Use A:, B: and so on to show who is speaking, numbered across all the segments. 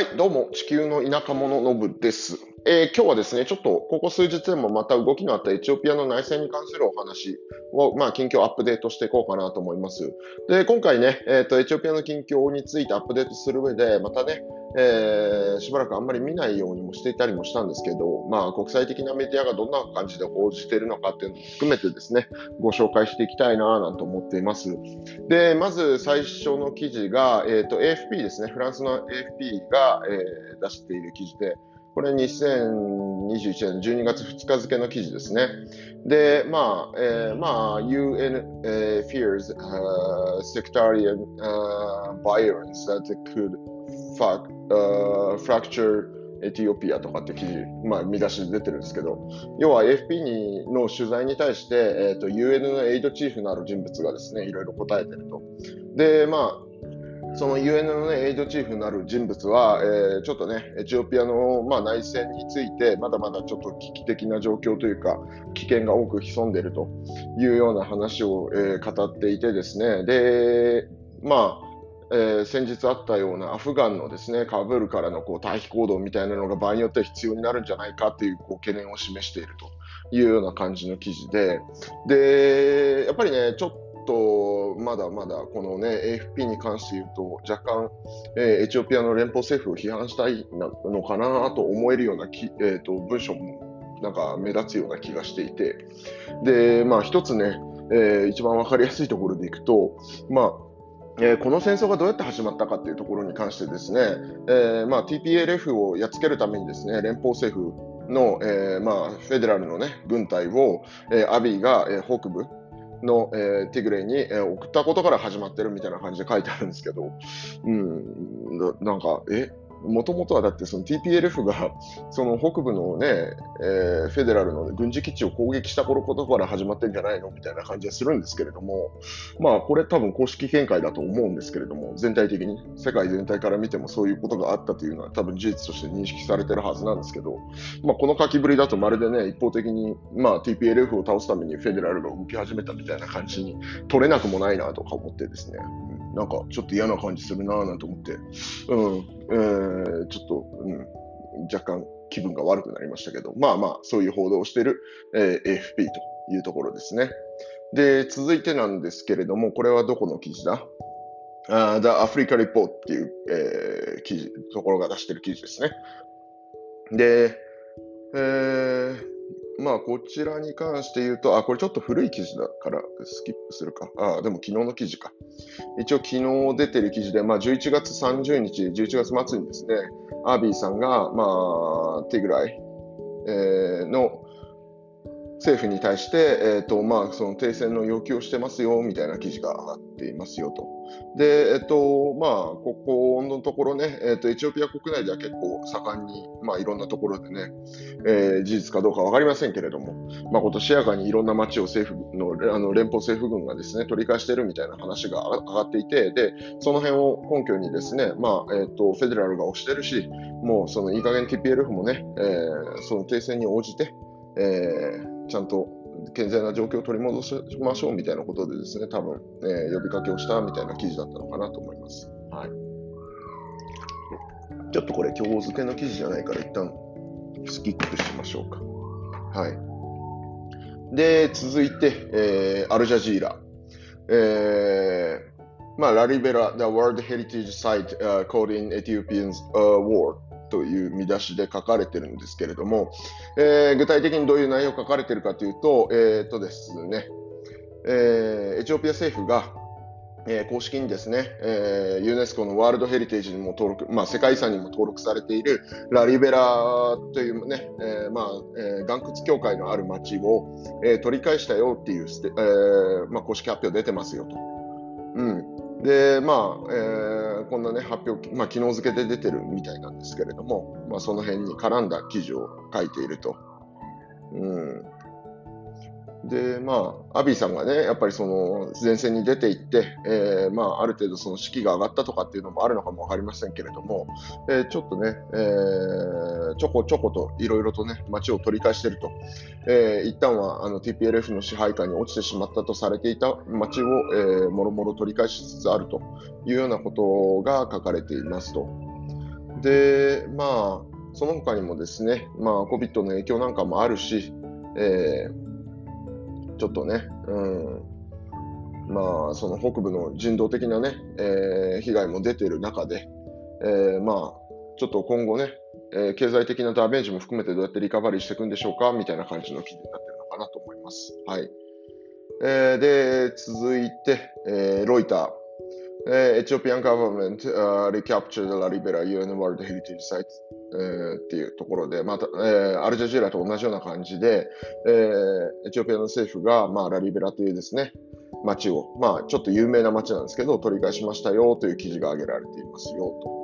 A: はい、どうも、地球の田舎者のぶです。えー、今日はですね、ちょっとここ数日でもまた動きのあったエチオピアの内戦に関するお話を、まあ、近況アップデートしていこうかなと思います。で、今回ね、えっ、ー、と、エチオピアの近況についてアップデートする上で、またね、えー、しばらくあんまり見ないようにもしていたりもしたんですけど、まあ、国際的なメディアがどんな感じで報じているのかっていうのも含めてですね、ご紹介していきたいななんて思っています。で、まず最初の記事が、えっ、ー、と、AFP ですね、フランスの AFP が、えー、出している記事で、これ2021年12月2日付の記事ですね。で、まあ、えー、まあ、UN、uh, fears、uh, sectarian、uh, violence that could fuck, fracture エティオピアとかって記事、まあ、見出しで出てるんですけど、要は AFP にの取材に対して、えーと、UN のエイドチーフなる人物がですね、いろいろ答えてると。で、まあ、その UN の、ね、エイドチーフになる人物は、えー、ちょっとね、エチオピアの、まあ、内戦について、まだまだちょっと危機的な状況というか、危険が多く潜んでいるというような話を、えー、語っていてですね、で、まあ、えー、先日あったようなアフガンのですねカブールからのこう退避行動みたいなのが場合によっては必要になるんじゃないかというこう懸念を示しているというような感じの記事で、でやっぱりね、ちょっとまだまだこのね AFP に関して言うと若干、えー、エチオピアの連邦政府を批判したいのかなと思えるようなき、えーと、文章もなんか目立つような気がしていてで、まあ、一つね、えー、一番分かりやすいところでいくと、まあえー、この戦争がどうやって始まったかというところに関してですね、えーまあ、TPLF をやっつけるためにですね連邦政府の、えーまあ、フェデラルの、ね、軍隊を、えー、アビーが、えー、北部の、えー、ティグレイに、えー、送ったことから始まってるみたいな感じで書いてあるんですけど、うん、ななんか、え、もともとはだってその TPLF がその北部のね、えー、フェデラルの軍事基地を攻撃した頃ことから始まってんじゃないの？みたいな感じはするんですけれども、まあこれ多分公式見解だと思うんですけれども、全体的に世界全体から見てもそういうことがあったというのは多分事実として認識されてるはずなんですけど、まあこの書きぶりだとまるでね、一方的にまあ TPLF を倒すためにフェデラルが動き始めたみたいな感じに取れなくもないなとか思ってですね、なんかちょっと嫌な感じするなぁなんて思って、うん、えー、ちょっと、うん、若干気分が悪くなりましたけど、まあまあ、そういう報道をしている、えー、AFP というところですね。で、続いてなんですけれども、これはどこの記事だ？あ ?The Africa Report っていう、えー、記事、ところが出している記事ですね。で、えー、まあ、こちらに関して言うと、あ、これちょっと古い記事だからスキップするか。あ、でも昨日の記事か。一応昨日出てる記事で、まあ、11月30日、11月末にですね、アービーさんが、まあ、ティグライ、えー、の政府に対して、えーとまあ、その停戦の要求をしてますよみたいな記事が上がっていますよと。で、えっ、ー、とまあ、ここのところね、えーと、エチオピア国内では結構盛んに、まあ、いろんなところでね、えー、事実かどうか分かりませんけれども、まあ、今年やかにいろんな町を政府のあの連邦政府軍がですね取り返しているみたいな話が上がっていて、でその辺を根拠にですね、まあえーと、フェデラルが推してるし、もうそのいい加減 TPLF もね、えー、その停戦に応じて、えーちゃんと健全な状況を取り戻しましょうみたいなことでですね、多分、えー、呼びかけをしたみたいな記事だったのかなと思います。はい。ちょっとこれ、今日付けの記事じゃないから、一旦スキップしましょうか。はい。で、続いて、えー、アルジャジーラ。えー、まあ、ラリベラ、The World Heritage Site、uh, called in Ethiopians、uh, War という見出しで書かれてるんですけれども、えー、具体的にどういう内容書かれてるかというと、えーとですねえー、エチオピア政府が、えー、公式にですね、えー、ユネスコのワールドヘリテージにも登録、まあ、世界遺産にも登録されているラリベラというね、えーまあえー、岩窟協会のある町を、えー、取り返したよっていう、えーまあ、公式発表出てますよと。うんで、まあ、えー、こんなね、発表、まあ、昨日付で出てるみたいなんですけれども、まあ、その辺に絡んだ記事を書いていると。うん。で、まあ、アビーさんがね、やっぱりその前線に出ていって、えー、まあ、ある程度その士気が上がったとかっていうのもあるのかもわかりませんけれども、えー、ちょっとね、えー、ちょこちょこといろいろとね、街を取り返していると、えー、一旦はあの TPLF の支配下に落ちてしまったとされていた街を、えー、もろもろ取り返しつつあるというようなことが書かれていますと。で、まあ、その他にもですね、まあ、COVID の影響なんかもあるし、えー、ちょっとね、うん、まあ、その北部の人道的なね、えー、被害も出ている中で、えー、まあ、ちょっと今後ね、えー、経済的なダメージも含めてどうやってリカバリーしていくんでしょうかみたいな感じの記事になってるのかなと思います。はい。えー、で、続いて、えー、ロイター。エチオピアンガバメント、リキャプチャー・ラリベラ UN World Heritage Site、えー、っていうところで、また、えー、アルジャジーラと同じような感じで、えー、エチオピアの政府が、まあ、ラリベラというですね、町を、まあ、ちょっと有名な街なんですけど、取り返しましたよという記事が挙げられていますよと。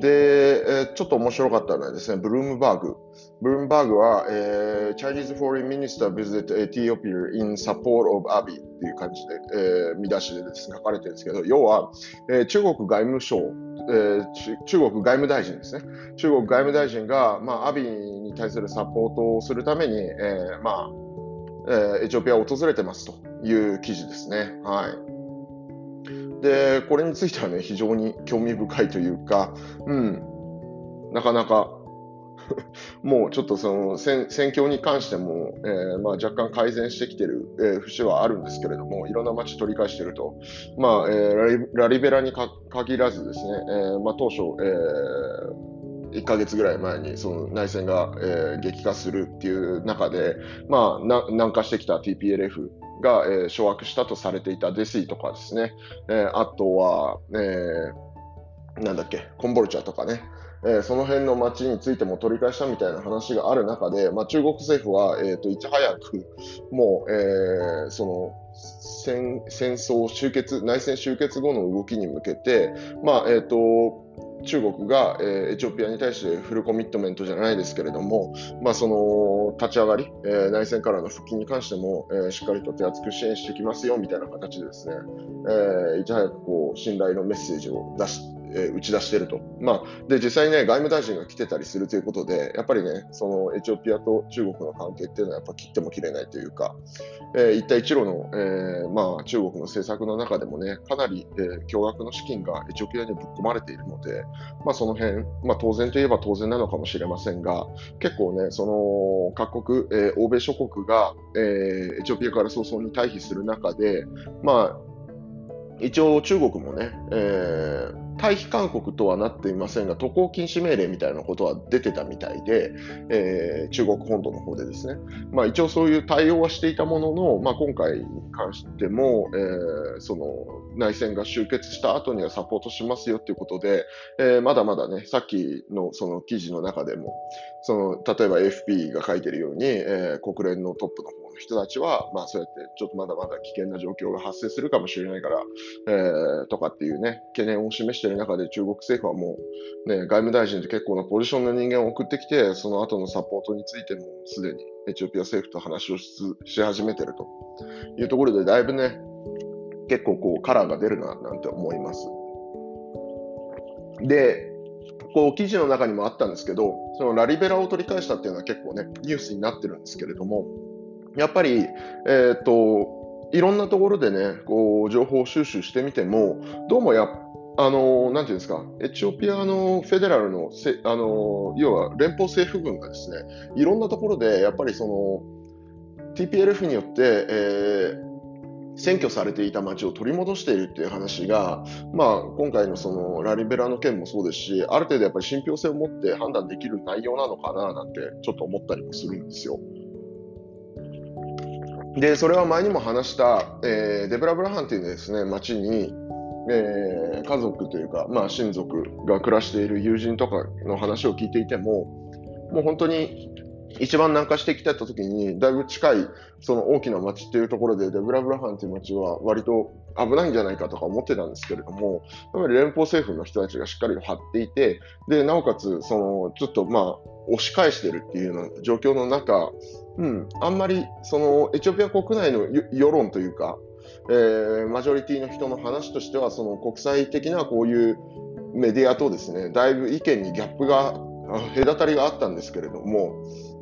A: で、えー、ちょっと面白かったのはですね、ブルームバーグ。ブルームバーグは、えー、Chinese Foreign Minister visit Ethiopia in support of Abiy っていう感じで、えー、見出しでですね、書かれてるんですけど、要は、えー、中国外務省、えー、中国外務大臣ですね。中国外務大臣が、まあ、アビーに対するサポートをするために、えー、まあ、えー、エチオピアを訪れてますという記事ですね。はい。で、これについてはね、非常に興味深いというか、うん、なかなか もうちょっとその戦況に関しても、えー、まあ、若干改善してきてる、えー、節はあるんですけれども、いろんな街取り返してると、まあえー、ラリラリベラに限らずですね、えまあ、当初、え1ヶ月ぐらい前にその内戦が、え激化するっていう中で、まあ、南下してきた TPLF が、えー、掌握したとされていたデスイとかですね、えー、あとは、えー、なんだっけ、コンボルチャとかね、えー、その辺の町についても取り返したみたいな話がある中で、まあ、中国政府は、えーと、いち早くもう、えー、その戦戦争終結内戦終結後の動きに向けて、まあえーと中国が、えー、エチオピアに対してフルコミットメントじゃないですけれども、まあ、その立ち上がり、えー、内戦からの復帰に関しても、えー、しっかりと手厚く支援してきますよみたいな形でですね、えいち早くこう信頼のメッセージを出しえ、打ち出していると。まあ、で、実際にね、外務大臣が来てたりするということで、やっぱりね、そのエチオピアと中国の関係っていうのはやっぱ切っても切れないというか、えー、一帯一路の、えー、まあ、中国の政策の中でもね、かなり、えー、巨額の資金がエチオピアにぶっ込まれているので、まあ、その辺、まあ、当然といえば当然なのかもしれませんが、結構ね、その各国、え、欧米諸国が、え、エチオピアから早々に退避する中で、まあ、一応中国もね、えー、退避勧告とはなっていませんが、渡航禁止命令みたいなことは出てたみたいで、えー、中国本土の方でですね、まあ、一応そういう対応はしていたものの、まあ、今回に関しても、えー、その内戦が終結した後にはサポートしますよということで、えー、まだまだね、さっきのその記事の中でも、その例えば AFP が書いてるように、えー、国連のトップの方人たちは、まあ、そうやってちょっとまだまだ危険な状況が発生するかもしれないから、えー、とかっていうね、懸念を示している中で中国政府はもう、ね、外務大臣って結構なポジションの人間を送ってきて、その後のサポートについてもすでにエチオピア政府と話をしし始めてるというところで、だいぶね、結構こうカラーが出るななんて思います。で、こう記事の中にもあったんですけど、そのラリベラを取り返したっていうのは結構ね、ニュースになってるんですけれども、やっぱり、えっ、と、いろんなところでね、こう情報収集してみても、どうもやあのなんていうんですか、エチオピアのフェデラルのせあの要は連邦政府軍がですね、いろんなところでやっぱりその TPLF によって、えー占拠されていた町を取り戻しているっていう話が、まあ、今回のそのラリベラの件もそうですし、ある程度やっぱり信憑性を持って判断できる内容なのかななんてちょっと思ったりもするんですよ。で、それは前にも話した、えー、デブラブラハンっていうですね、町に、えー、家族というか、まあ、親族が暮らしている友人とかの話を聞いていても、もう本当に一番南下してきてた時に、だいぶ近い、その大きな町っていうところで、デブラブラハンっていう町は割と危ないんじゃないかとか思ってたんですけれども、やっぱり連邦政府の人たちがしっかり張っていて、で、なおかつ、その、ちょっとまあ、押し返してるっていうような状況の中、うん、あんまり、その、エチオピア国内の世論というか、えー、マジョリティの人の話としては、その国際的なこういうメディアとですね、だいぶ意見にギャップが、隔たりがあったんですけれども、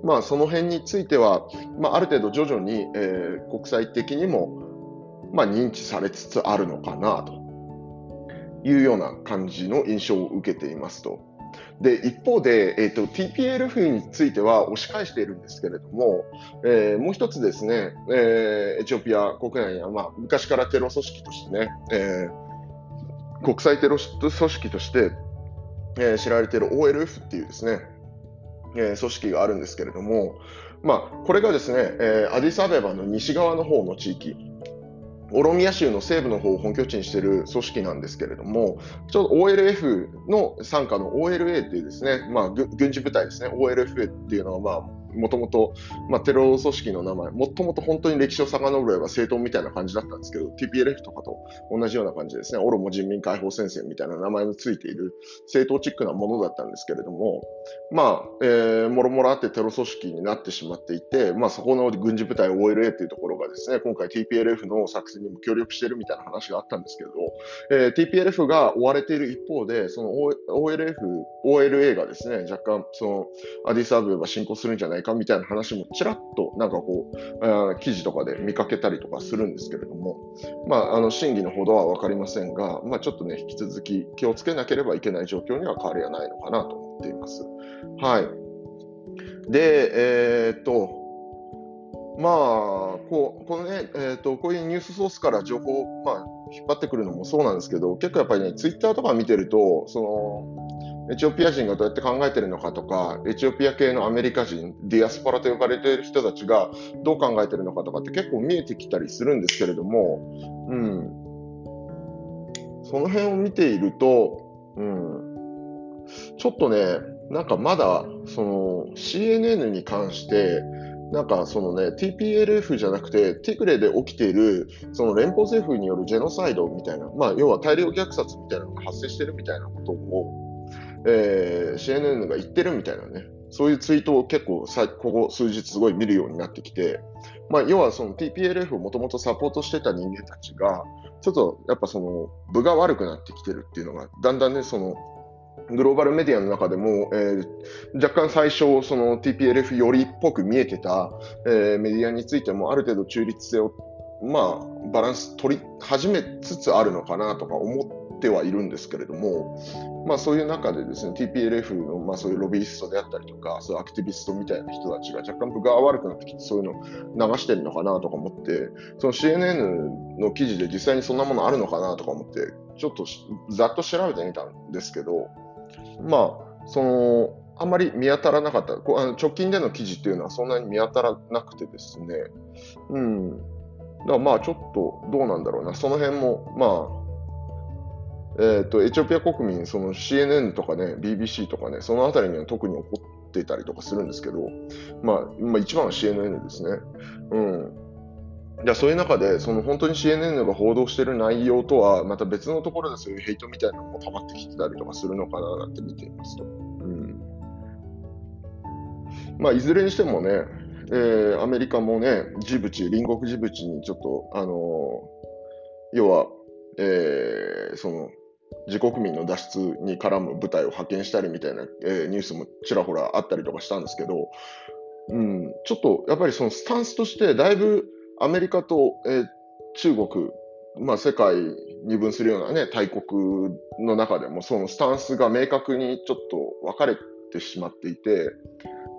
A: まあ、その辺については、まあ、ある程度徐々に、えー、国際的にも、まあ、認知されつつあるのかなというような感じの印象を受けていますと。で、一方で、えっ、ー、と、TPLF については押し返しているんですけれども、えー、もう一つですね、えー、エチオピア国内には、まあ、昔からテロ組織としてね、えー、国際テロ組織として、えー、知られている OLF っていうですね、えー、組織があるんですけれども、まあ、これがですね、えー、アディスアベバの西側の方の地域、オロミア州の西部の方を本拠地にしている組織なんですけれども、ちょうど OLF の傘下の OLA っていうですね、まあ、軍事部隊ですね、OLF っていうのは、まあ、もともと、まあ、テロ組織の名前、もともと本当に歴史を遡れば政党みたいな感じだったんですけど、TPLF とかと同じような感じですね、オロモ人民解放戦線みたいな名前のついている政党チックなものだったんですけれども、まあ、えー、もろもろあってテロ組織になってしまっていて、まあ、そこの軍事部隊 OLA っていうところがですね、今回 TPLF の作戦にも協力しているみたいな話があったんですけど、えー、TPLF が追われている一方で、その OLF、OLA がですね、若干、その、アディスアブが進行するんじゃないかみたいな話もちらっとなんかこう、記事とかで見かけたりとかするんですけれども、まあ、あの、真偽のほどはわかりませんが、まあ、ちょっとね、引き続き気をつけなければいけない状況には変わりはないのかなと思っています。はい。で、えー、っと、まあ、こう、このね、えー、っと、こういうニュースソースから情報を、まあ、引っ張ってくるのもそうなんですけど、結構やっぱりね、ツイッターとか見てると、その、エチオピア人がどうやって考えてるのかとか、エチオピア系のアメリカ人、ディアスパラと呼ばれている人たちがどう考えてるのかとかって結構見えてきたりするんですけれども、うん。その辺を見ていると、うん。ちょっとね、なんかまだ、その CNN に関して、なんかそのね、TPLF じゃなくて、ティグレで起きている、その連邦政府によるジェノサイドみたいな、まあ、要は大量虐殺みたいなのが発生してるみたいなことを、えー、CNN が言ってるみたいなね、そういうツイートを結構さ、ここ数日すごい見るようになってきて、まあ、要はその TPLF をもともとサポートしてた人間たちが、ちょっとやっぱその部が悪くなってきてるっていうのが、だんだんね、そのグローバルメディアの中でも、えー、若干最初、その TPLF よりっぽく見えてた、えー、メディアについてもある程度中立性を、まあ、バランス取り始めつつあるのかなとか思っててはいるんですけれども、まあ、そういう中でですね TPLF の、まあ、そういうロビーストであったりとかそういうアクティビストみたいな人たちが若干分が悪くなってきてそういうの流してるのかなとか思ってその CNN の記事で実際にそんなものあるのかなとか思ってちょっとざっと調べてみたんですけどまあそのあんまり見当たらなかったこあの直近での記事っていうのはそんなに見当たらなくてですねうん。だからまあちょっとどうなんだろうな。その辺もまあえーと、エチオピア国民、その CNN とかね、BBC とかね、そのあたりには特に起こっていたりとかするんですけど、まあ、まあ、一番は CNN ですね。うん。じゃそういう中で、その本当に CNN が報道している内容とは、また別のところでそういうヘイトみたいなのも溜まってきてたりとかするのかななんて見ていますと。うん。まあ、いずれにしてもね、えー、アメリカもね、ジブチ、隣国ジブチにちょっと、あのー、要は、えー、その、自国民の脱出に絡む部隊を派遣したりみたいな、えー、ニュースもちらほらあったりとかしたんですけど、うん、ちょっとやっぱりそのスタンスとしてだいぶアメリカと、えー、中国、まあ、世界二分するような、ね、大国の中でもそのスタンスが明確にちょっと分かれてしまっていて、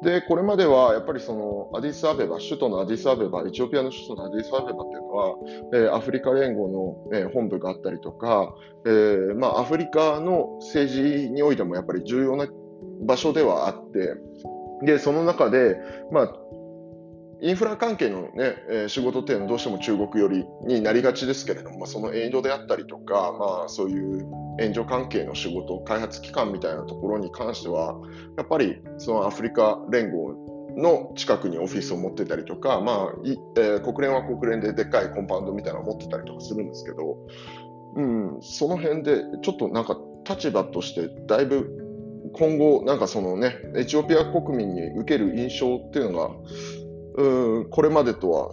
A: で、これまではやっぱりそのアディスアベバ、首都のアディスアベバ、エチオピアの首都のアディスアベバっていうのは、えー、アフリカ連合の、えー、本部があったりとか、えー、まあ、アフリカの政治においてもやっぱり重要な場所ではあって、で、その中で、まあ、インフラ関係のね、えー、仕事っていうのはどうしても中国寄りになりがちですけれども、まあ、そのエイドであったりとか、まあ、そういう援助関係の仕事、開発機関みたいなところに関しては、やっぱりそのアフリカ連合の近くにオフィスを持ってたりとか、まあえー、国連は国連ででっかいコンパウンドみたいなのを持ってたりとかするんですけど、うん、その辺でちょっとなんか立場としてだいぶ今後、なんかそのね、エチオピア国民に受ける印象っていうのが、うんこれまでとは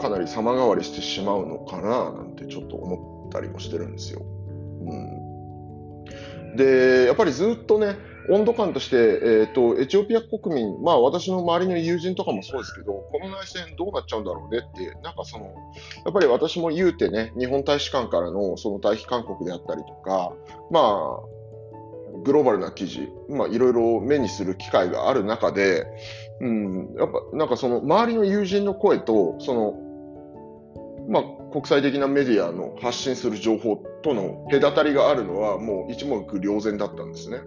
A: かなり様変わりしてしまうのかななんてちょっと思ったりもしてるんですよ。うんで、やっぱりずっとね、温度感として、えーと、エチオピア国民、まあ、私の周りの友人とかもそうですけど、この内戦どうなっちゃうんだろうねって、なんかその、やっぱり私も言うてね、日本大使館からのその退避勧告であったりとか、まあ、グローバルな記事、まあ、いろいろ目にする機会がある中で、うん、やっぱなんかその周りの友人の声と、その、まあ、国際的なメディアの発信する情報との隔たりがあるのはもう一目瞭然だったんですね。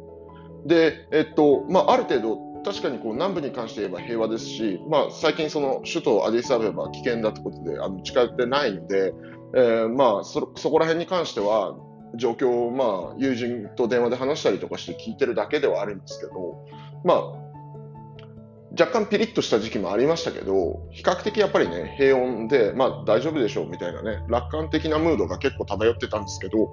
A: で、えっと、まあ、ある程度確かにこう南部に関して言えば平和ですし、まあ、最近その首都アディスアベバ危険だってことであの近寄ってないので、えー、まあそそこら辺に関しては状況をまあ友人と電話で話したりとかして聞いてるだけではあるんですけど、まあ、若干ピリッとした時期もありましたけど、比較的やっぱりね、平穏で、まあ大丈夫でしょうみたいなね、楽観的なムードが結構漂ってたんですけど、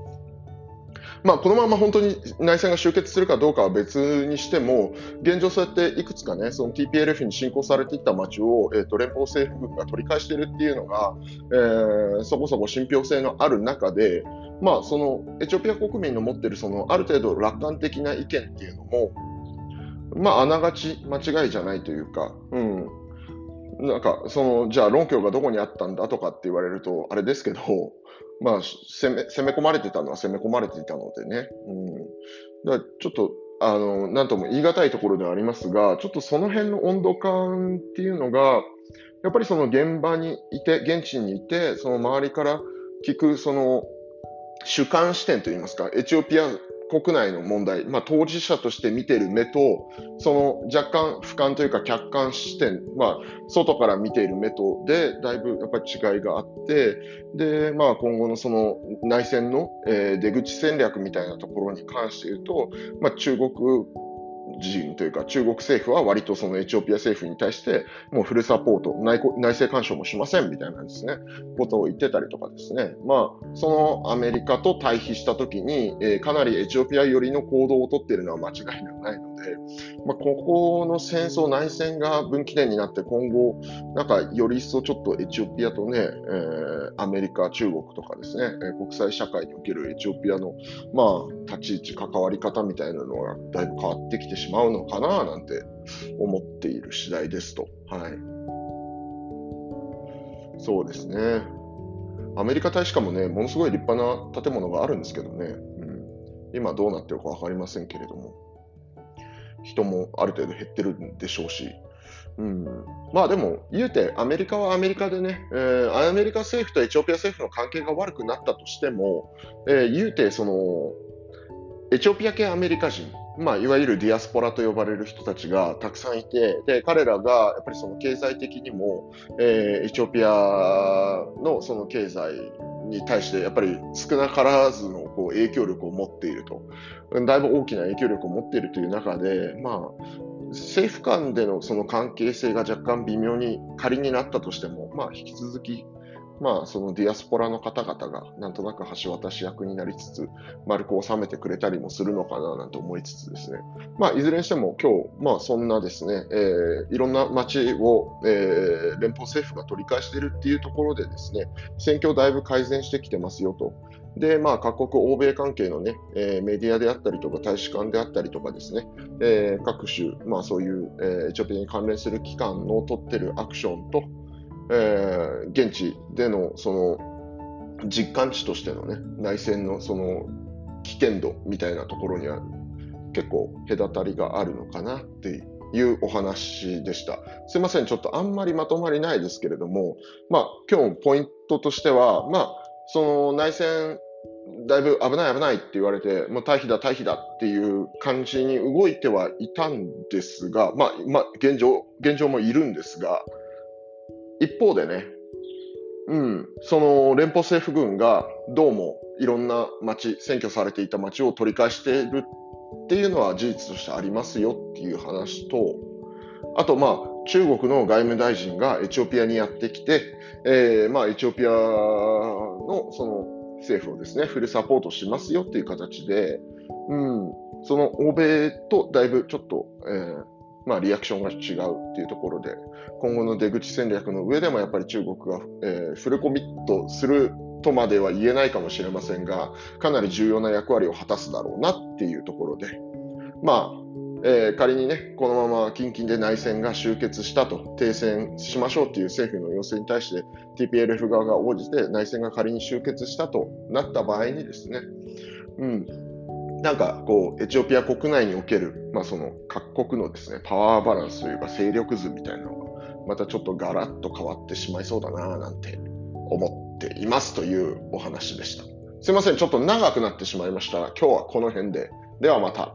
A: まあ、このまま本当に内戦が終結するかどうかは別にしても、現状そうやっていくつかね、その TPLF に侵攻されていた町を、えー、と連邦政府軍が取り返しているっていうのが、えー、そこそこ信憑性のある中で、まあ、そのエチオピア国民の持っているそのある程度楽観的な意見っていうのも、まあ、あながち間違いじゃないというか、うん。なんか、その、じゃあ論拠がどこにあったんだとかって言われると、あれですけど、まあ、攻め、攻め込まれてたのは攻め込まれていたのでね。うん。だちょっと、あの、なんとも言い難いところではありますが、ちょっとその辺の温度感っていうのが、やっぱりその現場にいて、現地にいて、その周りから聞く、その、主観視点といいますか、エチオピア国内の問題、まあ、当事者として見ている目と、その若干俯瞰というか客観視点、まあ、外から見ている目とで、だいぶやっぱり違いがあって、で、まあ、今後のその内戦の、えー、出口戦略みたいなところに関して言うと、まあ、中国人というか中国政府は割とそのエチオピア政府に対してもうフルサポート、内内政干渉もしませんみたいなですね、ことを言ってたりとかですね、まあ、そのアメリカと対比したときに、えー、かなりエチオピア寄りの行動をとっているのは間違いではないので、まあ、ここの戦争、内戦が分岐点になって今後、なんかより一層ちょっとエチオピアとね、えー、アメリカ、中国とかですね、えー、国際社会におけるエチオピアの、まあ、立ち位置、関わり方みたいなのがだいぶ変わってきてしまうのかななんて思っている次第ですと。はい。そうですね。アメリカ大使館もね、ものすごい立派な建物があるんですけどね、今どうなってるか分かりませんけれども、人もある程度減ってるんでしょうし、うん、まあでも、言うて、アメリカはアメリカでね、えー、アメリカ政府とエチオピア政府の関係が悪くなったとしても、えー、言うて、その、エチオピア系アメリカ人、まあ、いわゆるディアスポラと呼ばれる人たちがたくさんいて、で彼らがやっぱりその経済的にも、えー、エチオピアのその経済に対してやっぱり少なからずのこう影響力を持っていると、だいぶ大きな影響力を持っているという中で、まあ、政府間でのその関係性が若干微妙に仮になったとしても、まあ、引き続きまあ、そのディアスポラの方々がなんとなく橋渡し役になりつつ、丸く収めてくれたりもするのかななんて思いつつですね、まあ、いずれにしても今日、まあ、そんなですね、えー、いろんな街を、えー、連邦政府が取り返しているっていうところでですね、戦況だいぶ改善してきてますよと。で、まあ、各国、欧米関係のね、えー、メディアであったりとか、大使館であったりとかですね、えー、各種、まあ、そういう、えー、エチオピアに関連する機関の取っているアクションと、えー、現地でのその実感値としてのね内戦のその危険度みたいなところには結構隔たりがあるのかなっていうお話でした。すいません、ちょっとあんまりまとまりないですけれども、まあ今日ポイントとしては、まあその内戦だいぶ危ない危ないって言われて、もう退避だ退避だっていう感じに動いてはいたんですが、まあ、まあ、現状、現状もいるんですが、一方でね、うん、その連邦政府軍がどうもいろんな町、占拠されていた町を取り返しているっていうのは事実としてありますよっていう話と、あと、まあ、中国の外務大臣がエチオピアにやってきて、えー、まあ、エチオピアのその政府をですね、フルサポートしますよっていう形で、うん、その欧米とだいぶちょっと、えー、まあ、リアクションが違うっていうところで、今後の出口戦略の上でもやっぱり中国が、えー、フルコミットするとまでは言えないかもしれませんが、かなり重要な役割を果たすだろうなっていうところで、まあ、えー、仮にね、このまま近々で内戦が終結したと、停戦しましょうっていう政府の要請に対して TPLF 側が応じて内戦が仮に終結したとなった場合にですね、うん、なんかこう、エチオピア国内における、まあその各国のですね、パワーバランスというか勢力図みたいなのが、またちょっとガラッと変わってしまいそうだななんて思っていますというお話でした。すいません、ちょっと長くなってしまいました。今日はこの辺で。ではまた。